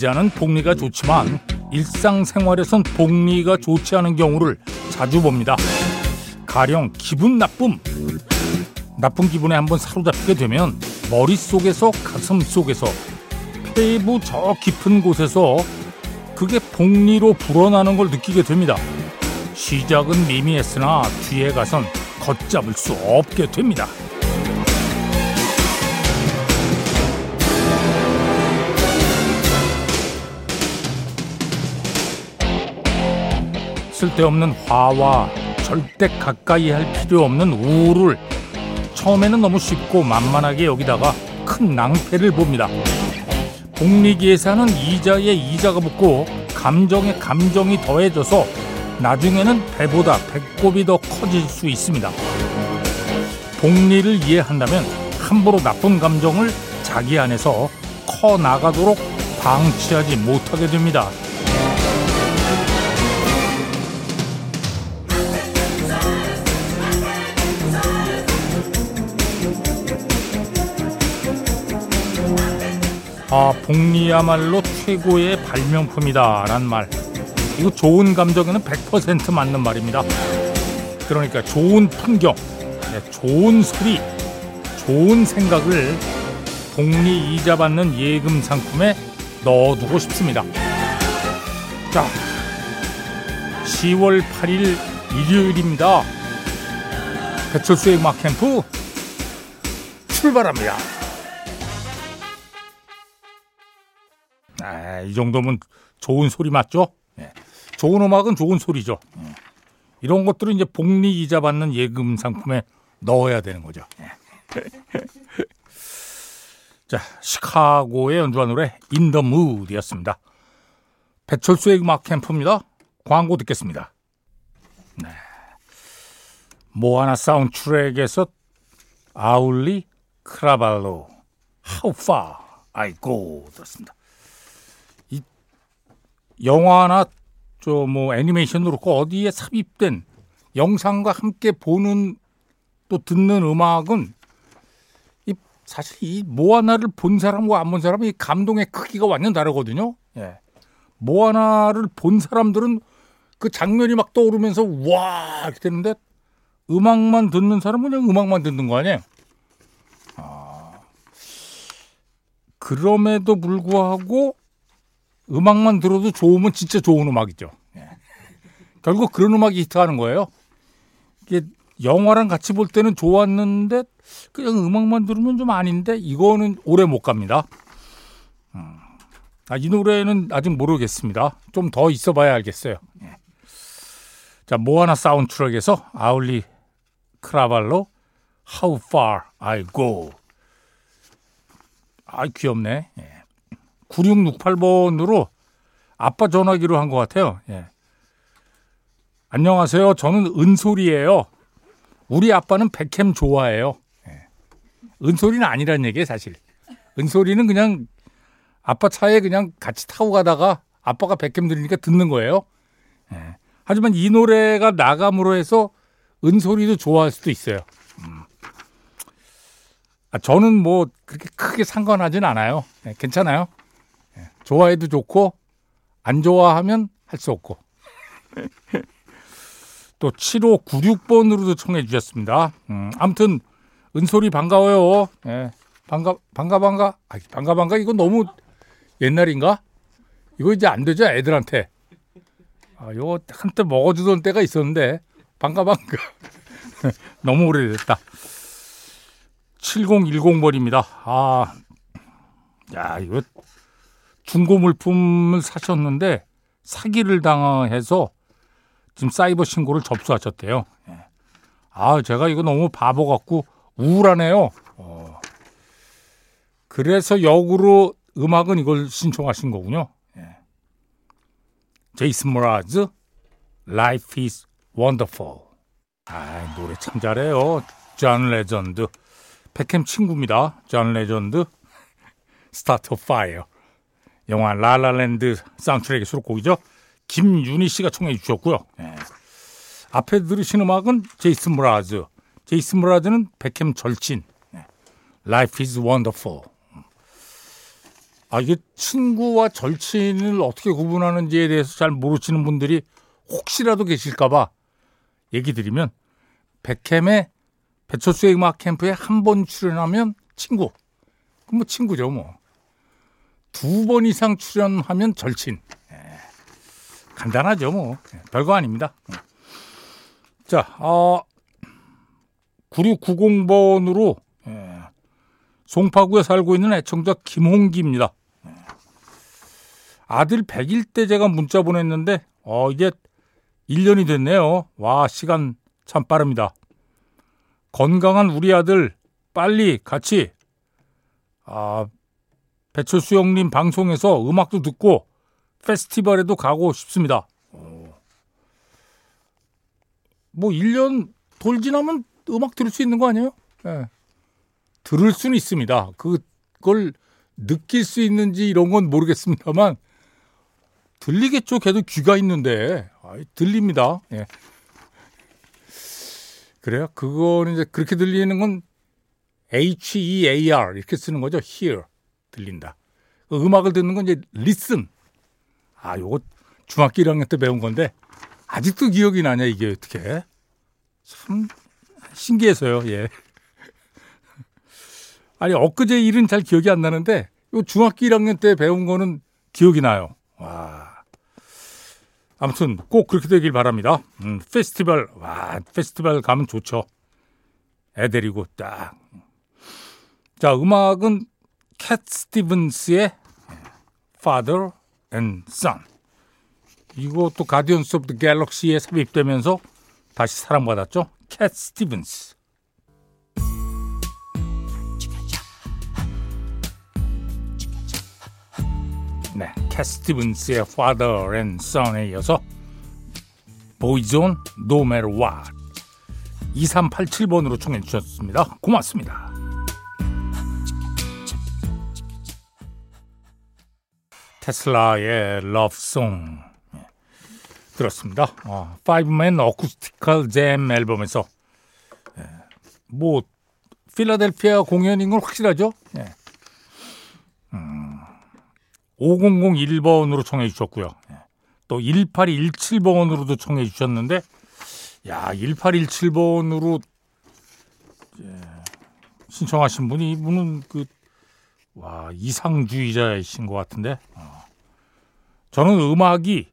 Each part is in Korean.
이자는 복리가 좋지만 일상생활에선 복리가 좋지 않은 경우를 자주 봅니다. 가령 기분 나쁨. 나쁜 기분에 한번 사로잡히게 되면 머릿속에서 가슴 속에서 폐부 저 깊은 곳에서 그게 복리로 불어나는 걸 느끼게 됩니다. 시작은 미미했으나 뒤에 가선 걷잡을 수 없게 됩니다. 쓸데없는 화와 절대 가까이 할 필요 없는 우울을 처음에는 너무 쉽고 만만하게 여기다가 큰 낭패를 봅니다. 복리기에서는 이자에 이자가 붙고 감정에 감정이 더해져서 나중에는 배보다 배꼽이 더 커질 수 있습니다. 복리를 이해한다면 함부로 나쁜 감정을 자기 안에서 커 나가도록 방치하지 못하게 됩니다. 아, 복리야말로 최고의 발명품이다. 라는 말. 이거 좋은 감정에는 100% 맞는 말입니다. 그러니까 좋은 풍경, 네, 좋은 소리, 좋은 생각을 복리 이자 받는 예금 상품에 넣어두고 싶습니다. 자, 10월 8일 일요일입니다. 배철수의 음악 캠프 출발합니다. 아, 이 정도면 좋은 소리 맞죠? 예. 좋은 음악은 좋은 소리죠. 예. 이런 것들은 이제 복리 이자 받는 예금 상품에 넣어야 되는 거죠. 예. 자, 시카고의 연주한 노래 In the Mood이었습니다. 배철수의 음악 캠프입니다. 광고 듣겠습니다. 네. 모아나 사운드 트랙에서 아울리 크라발로 How Far I Go 들었습니다. 영화나 저 뭐 애니메이션도 그렇고 어디에 삽입된 영상과 함께 보는 또 듣는 음악은 이 사실 이 모아나를 본 사람과 안 본 사람이 이 감동의 크기가 완전 다르거든요. 예. 모아나를 본 사람들은 그 장면이 막 떠오르면서 와 이렇게 되는데 음악만 듣는 사람은 그냥 음악만 듣는 거 아니에요? 아, 그럼에도 불구하고 음악만 들어도 좋으면 진짜 좋은 음악이죠. 예. 결국 그런 음악이 히트하는 거예요. 이게 영화랑 같이 볼 때는 좋았는데 그냥 음악만 들으면 좀 아닌데 이거는 오래 못 갑니다. 음. 아, 이 노래는 아직 모르겠습니다. 좀 더 있어봐야 알겠어요. 예. 자, 모아나 사운드트랙에서 아울리 크라발로 How Far I Go. 아, 귀엽네. 예. 9668번으로 아빠 전화기로 한 것 같아요. 예. 안녕하세요. 저는 은솔이에요. 우리 아빠는 백햄 좋아해요. 예. 은솔이는 아니란 얘기예요, 사실. 은솔이는 그냥 아빠 차에 그냥 같이 타고 가다가 아빠가 백햄 들으니까 듣는 거예요. 예. 하지만 이 노래가 나감으로 해서 은솔이도 좋아할 수도 있어요. 음. 아, 저는 뭐 그렇게 크게 상관하진 않아요. 예, 괜찮아요. 좋아해도 좋고 안 좋아하면 할 수 없고. 또 7596번으로도 청해 주셨습니다. 음, 아무튼 은솔이 반가워요. 예. 반가 반가 반가. 아, 반가 반가 이거 너무 옛날인가? 이거 이제 안 되죠, 애들한테. 아, 이거 한때 먹어 주던 때가 있었는데 반가 반가. 너무 오래됐다. 7010번입니다. 아, 야, 이거 중고 물품을 사셨는데 사기를 당해서 지금 사이버 신고를 접수하셨대요. 예. 아, 제가 이거 너무 바보 같고 우울하네요. 어. 그래서 역으로 음악은 이걸 신청하신 거군요. 예. 제이슨 므라즈, Life is Wonderful. 아, 노래 참 잘해요. 존 레전드. 백햄 친구입니다. 존 레전드. Start a Fire. 영화 라라랜드 사운드트랙의 수록곡이죠. 김윤희 씨가 청해 주셨고요. 네. 앞에 들으신 음악은 제이슨 브라즈. 제이슨 브라즈는 백햄 절친. 네. Life is wonderful. 아 이게 친구와 절친을 어떻게 구분하는지에 대해서 잘 모르시는 분들이 혹시라도 계실까봐 얘기 드리면 백햄의 배철수의 음악 캠프에 한 번 출연하면 친구. 그럼 뭐 친구죠 뭐. 두 번 이상 출연하면 절친. 예. 간단하죠 뭐. 예, 별거 아닙니다. 자, 어, 9690번으로 예, 송파구에 살고 있는 애청자 김홍기입니다. 예. 아들 100일 때 제가 문자 보냈는데 어, 이제 1년이 됐네요. 와, 시간 참 빠릅니다. 건강한 우리 아들 빨리 같이 아, 배철수 형님 방송에서 음악도 듣고 페스티벌에도 가고 싶습니다. 뭐 1년 돌 지나면 음악 들을 수 있는 거 아니에요? 네. 들을 수는 있습니다. 그걸 느낄 수 있는지 이런 건 모르겠습니다만 들리겠죠. 걔도 귀가 있는데 아, 들립니다. 예. 그래요? 그거는 이제 그렇게 들리는 건 H E A R 이렇게 쓰는 거죠. hear 들린다. 그 음악을 듣는 건 이제 listen. 아, 요거 중학교 1학년 때 배운 건데 아직도 기억이 나냐 이게 어떻게? 참 신기해서요. 예. 아니 엊그제 일은 잘 기억이 안 나는데 요 중학교 1학년 때 배운 거는 기억이 나요. 와. 아무튼 꼭 그렇게 되길 바랍니다. 음, 페스티벌 와 페스티벌 가면 좋죠. 애 데리고 딱. 자 음악은 캣 스티븐스의 Father and Son. 이것도 Guardians of the Galaxy에 삽입되면서 다시 사랑받았죠. 캣 스티븐스. 네, 캣 스티븐스의 Father and Son에 이어서 보이존 No Matter What 2387번으로 청해 주셨습니다. 고맙습니다. 테슬라의 Love Song 들었습니다. 어, Five Man Acoustical Jam 앨범에서 예, 뭐 필라델피아 공연인 건 확실하죠. 예. 음, 5001번으로 청해 주셨고요. 예. 또 1817번으로도 청해 주셨는데 야 1817번으로 예, 신청하신 분이 이분은 그 와, 이상주의자이신 것 같은데. 어. 저는 음악이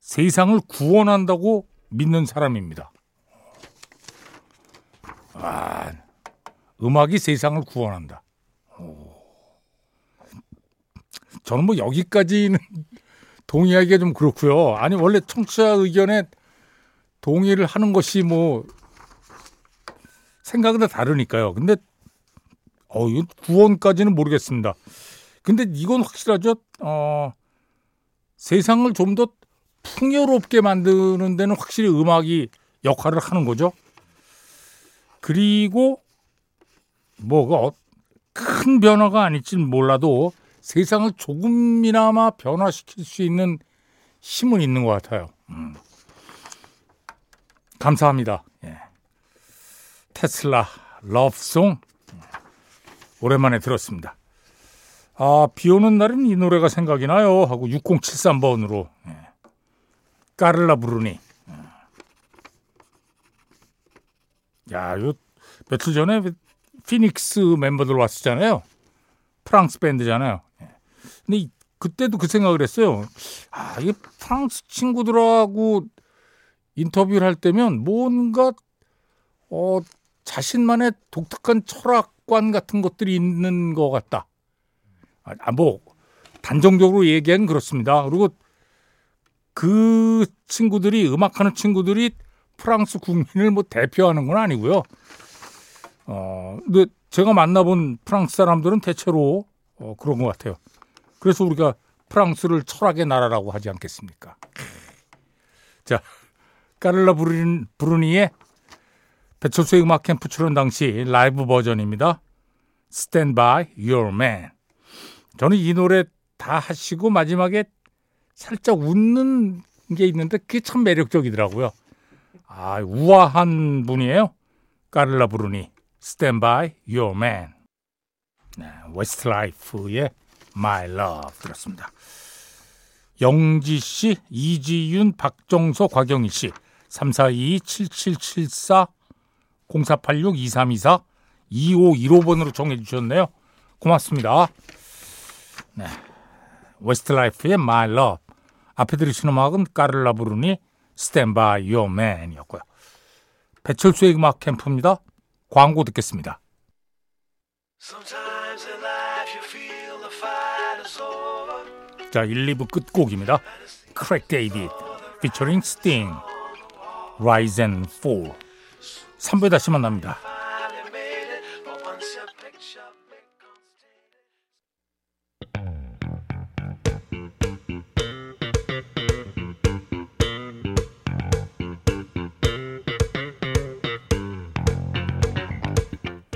세상을 구원한다고 믿는 사람입니다. 아, 음악이 세상을 구원한다. 오. 저는 뭐 여기까지는 동의하기가 좀 그렇고요. 아니 원래 청취자 의견에 동의를 하는 것이 뭐 생각은 다 다르니까요. 근데 어, 이 구원까지는 모르겠습니다. 근데 이건 확실하죠. 어, 세상을 좀 더 풍요롭게 만드는 데는 확실히 음악이 역할을 하는 거죠. 그리고 뭐가 큰 변화가 아닐지 몰라도 세상을 조금이나마 변화시킬 수 있는 힘은 있는 것 같아요. 음. 감사합니다. 예. 테슬라 러브송 오랜만에 들었습니다. 아, 비 오는 날은 이 노래가 생각이 나요. 하고 6073번으로. 예. 까를라 부르니. 야, 요 며칠 전에 피닉스 멤버들 왔었잖아요. 프랑스 밴드잖아요. 예. 근데 이, 그때도 그 생각을 했어요. 아, 이게 프랑스 친구들하고 인터뷰를 할 때면 뭔가 어, 자신만의 독특한 철학관 같은 것들이 있는 것 같다. 아, 뭐 단정적으로 얘기하는 그렇습니다. 그리고 그 친구들이 음악하는 친구들이 프랑스 국민을 뭐 대표하는 건 아니고요. 어, 근데 제가 만나본 프랑스 사람들은 대체로 어, 그런 것 같아요. 그래서 우리가 프랑스를 철학의 나라라고 하지 않겠습니까? 자, 까를라 부르니의 배철수의 음악 캠프 출연 당시 라이브 버전입니다. Stand by your man. 저는 이 노래 다 하시고 마지막에 살짝 웃는 게 있는데 그게 참 매력적이더라고요. 아, 우아한 분이에요. 까를라 브루니 Stand by your man. 네, 웨스트 라이프의 My Love 들었습니다. 영지 씨, 이지윤, 박정서, 곽영희 씨, 342-7774, 0486-2324, 2515번으로 정해 주셨네요. 고맙습니다. 네. 웨스트라이프의 My Love. 앞에 들으신 음악은 까를라 브루니 Stand By Your Man이었고요. 배철수의 음악 캠프입니다. 광고 듣겠습니다. 자, 1, 2부 끝곡입니다. 크레이그 데이빗 피처링 스팅 Rise and Fall 3부에 다시 만납니다.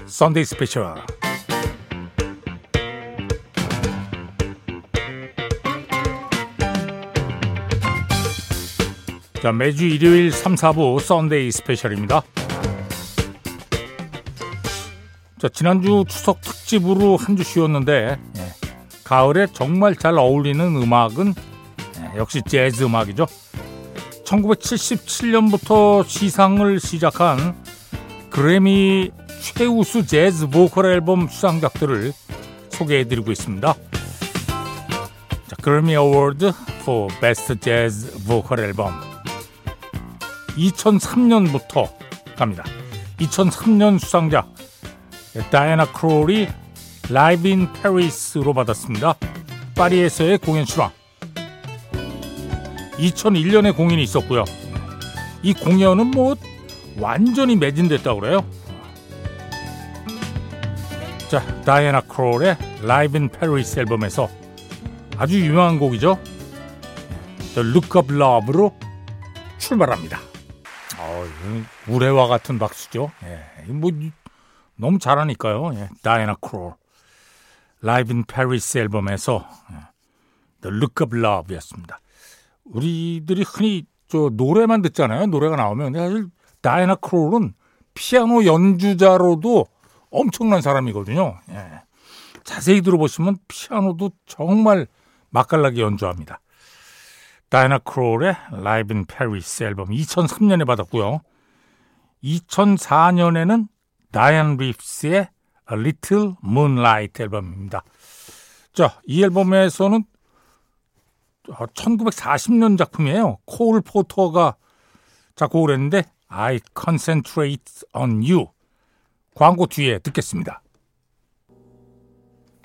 썬데이 스페셜 자, 매주 일요일 3, 4부 Sunday Special입니다. 자, 지난주 추석 특집으로 한 주 쉬었는데 예, 가을에 정말 잘 어울리는 음악은 예, 역시 재즈 음악이죠. 1977년부터 시상을 시작한 그래미 최우수 재즈 보컬 앨범 수상작들을 소개해드리고 있습니다. 자, 그래미 어워드 for Best Jazz Vocal Album 2003년부터 갑니다. 2003년 수상작 다이애나 크롤이 Live in Paris로 받았습니다. 파리에서의 공연 실황 2001년에 공연이 있었고요. 이 공연은 뭐 완전히 매진됐다고 그래요. 자, 다이애나 크롤의 Live in Paris 앨범에서 아주 유명한 곡이죠. The Look of Love로 출발합니다. 어, 우레와 같은 박수죠. 예, 뭐 너무 잘하니까요. 예, 다이애나 크롤 Live in Paris 앨범에서 예, The Look of Love였습니다. 우리들이 흔히 저 노래만 듣잖아요. 노래가 나오면 사실 다이애나 크롤은 피아노 연주자로도 엄청난 사람이거든요. 예. 자세히 들어보시면 피아노도 정말 맛깔나게 연주합니다. 다이나 크롤의 Live in Paris 앨범 2003년에 받았고요. 2004년에는 다이안 리프스의 A Little Moonlight 앨범입니다. 자, 이 앨범에서는 1940년 작품이에요. 콜 포터가 작곡을 했는데 I Concentrate on You 광고 뒤에 듣겠습니다.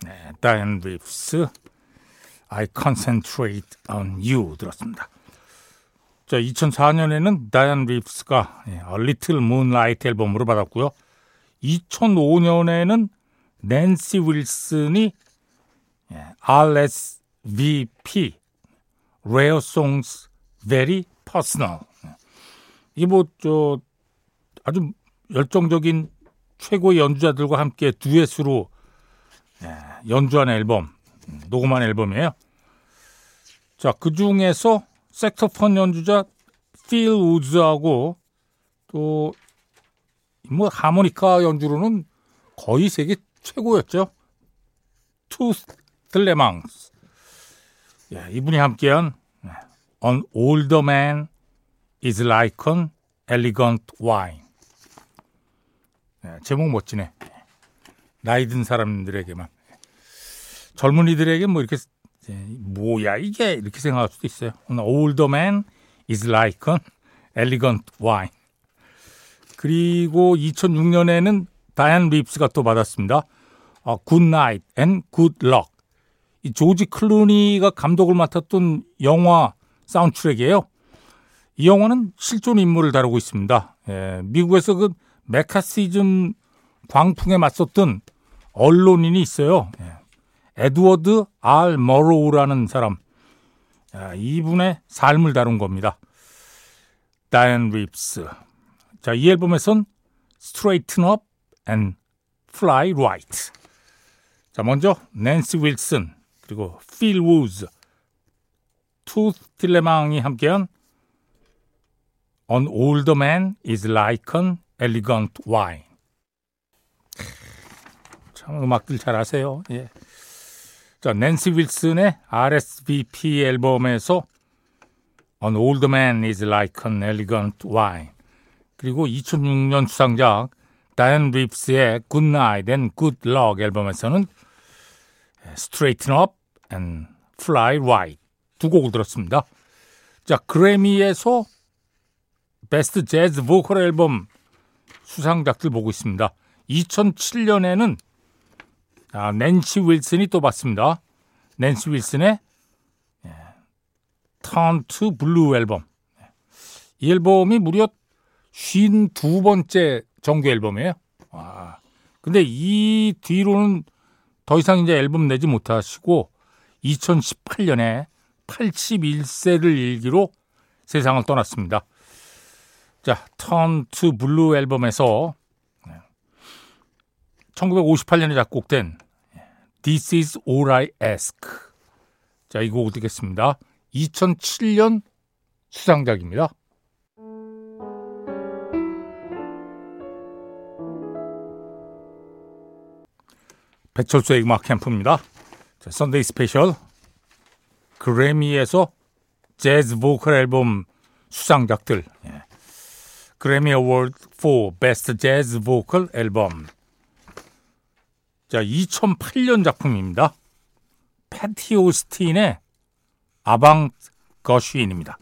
네, 다이안 리프스 I Concentrate on You 들었습니다. 자, 2004년에는 다이안 리프스가 A Little Moonlight 앨범으로 받았고요. 2005년에는 낸시 윌슨이 RSVP Rare Songs Very Personal 이뭐저 아주 열정적인 최고의 연주자들과 함께 듀엣으로 연주한 앨범 녹음한 앨범이에요. 자, 그 중에서 색소폰 연주자 필 우즈하고 또 뭐 하모니카 연주로는 거의 세계 최고였죠. 투츠 틸레망스. 예, 이분이 함께한 An Older Man is Like an Elegant Wine. 예, 제목 멋지네. 나이 든 사람들에게만. 젊은이들에게 뭐 이렇게 뭐야 이게 이렇게 생각할 수도 있어요. Older man is like an elegant wine. 그리고 2006년에는 다이안 리프스가 또 받았습니다. 어, and Good Luck. 이 조지 클루니가 감독을 맡았던 영화 사운드트랙이에요. 이 영화는 실존 인물을 다루고 있습니다. 예, 미국에서 그 매카시즘 광풍에 맞섰던 언론인이 있어요. 예. 에드워드 R. 머로우라는 사람. 자, 이분의 삶을 다룬 겁니다. 다이언 리프스. 자, 이 앨범에선 Straighten Up and Fly Right. 자, 먼저 낸시 윌슨 그리고 필 우즈 투츠 틸레망이 함께한 An older man is like an elegant wine. 참 음악들 잘 아세요. 예. 자, 낸시 윌슨의 RSVP 앨범에서 An Old Man is Like an Elegant Wine 그리고 2006년 수상작 다이언 립스의 Good Night and Good Luck 앨범에서는 Straighten Up and Fly Right 두 곡을 들었습니다. 자, 그래미에서 베스트 재즈 보컬 앨범 수상작들 보고 있습니다. 2007년에는 아, 낸시 윌슨이 또 받습니다. 낸시 윌슨의 to Blue 앨범. 이 앨범이 무려 52번째 정규 앨범이에요. 와. 근데 이 뒤로는 더 이상 이제 앨범 내지 못하시고 2018년에 81세를 일기로 세상을 떠났습니다. 자, Turn to Blue 앨범에서 1958년에 작곡된 This is all I ask. 자, 이 곡을 듣겠습니다. 2007년 수상작입니다. 배철수의 음악 캠프입니다. 자, Sunday Special 그래미에서 재즈 보컬 앨범 수상작들 예. Grammy Award for Best Jazz Vocal Album 자 2008년 작품입니다. 패티 오스틴의 Avant Gershwin입니다.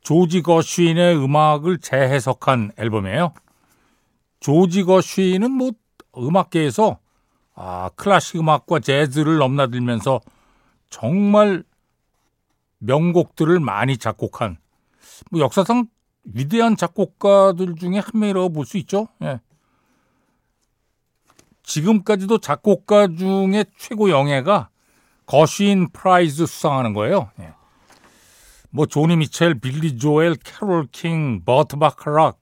조지 거쉬인의 음악을 재해석한 앨범이에요. 조지 거쉬인은 뭐 음악계에서 아, 클래식 음악과 재즈를 넘나들면서 정말 명곡들을 많이 작곡한 뭐 역사상 위대한 작곡가들 중에 한 명이라고 볼 수 있죠. 예. 지금까지도 작곡가 중에 최고 영예가 Gershwin Prize 수상하는 거예요. 예. 뭐 조니 미첼, 빌리 조엘, 캐롤 킹, 버트 바카락,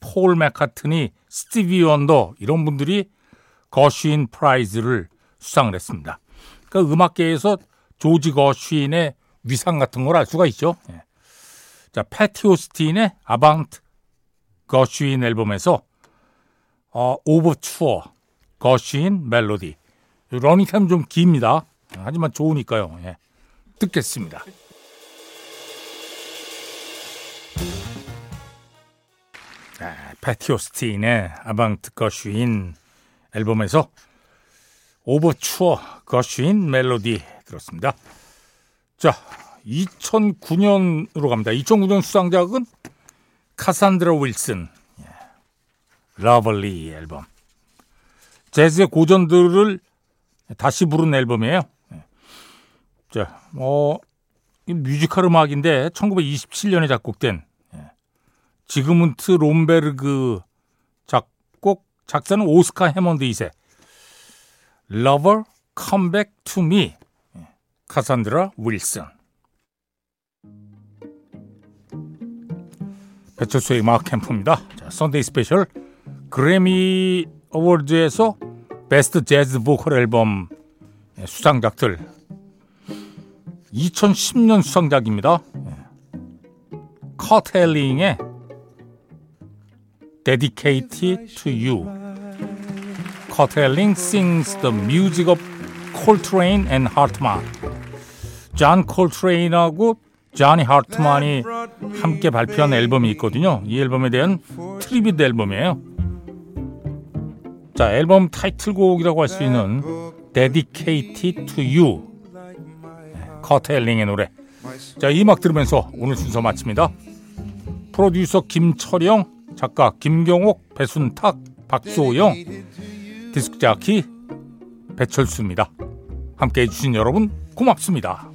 폴 맥카트니, 스티비 원더 이런 분들이 Gershwin Prize를 수상을 했습니다. 그러니까 음악계에서 조지 거쉬인의 위상 같은 걸 알 수가 있죠. 예. 자, 패티 오스틴의 Avant Gershwin 앨범에서 어, Overture Gershwin Medley 러닝타임 좀 깁니다. 하지만 좋으니까요. 예. 듣겠습니다. 아, 패티 오스틴의 Avant Gershwin 앨범에서 Overture Gershwin Medley 들었습니다. 자, 2009년으로 갑니다. 2009년 수상작은 카산드라 윌슨 Loverly 앨범 재즈의 고전들을 다시 부른 앨범이에요. 자, 뭐 뮤지컬 음악인데 1927년에 작곡된 지그문트 롬베르그 작사는 오스카 해먼드 2세. Lover Come Back to Me. 카산드라 윌슨. 배철수의 음악 캠프입니다. 자, Sunday Special 그래미 어워드에서 베스트 재즈 보컬 앨범 수상작들. 2010년 수상작입니다. 커트 엘링의 Dedicated to You 커트 엘링 sings the music of Coltrane and Hartman 존 콜트레인하고 자니 하트만이 함께 발표한 앨범이 있거든요. 이 앨범에 대한 tribute 앨범이에요. 자, 앨범 타이틀곡이라고 할 수 있는 Dedicated to You 커트 헬링의 노래. 자, 이 음악 들으면서 오늘 순서 마칩니다. 프로듀서 김철영, 작가 김경옥, 배순탁, 박소영, 디스크 자키 배철수입니다. 함께 해 주신 여러분 고맙습니다.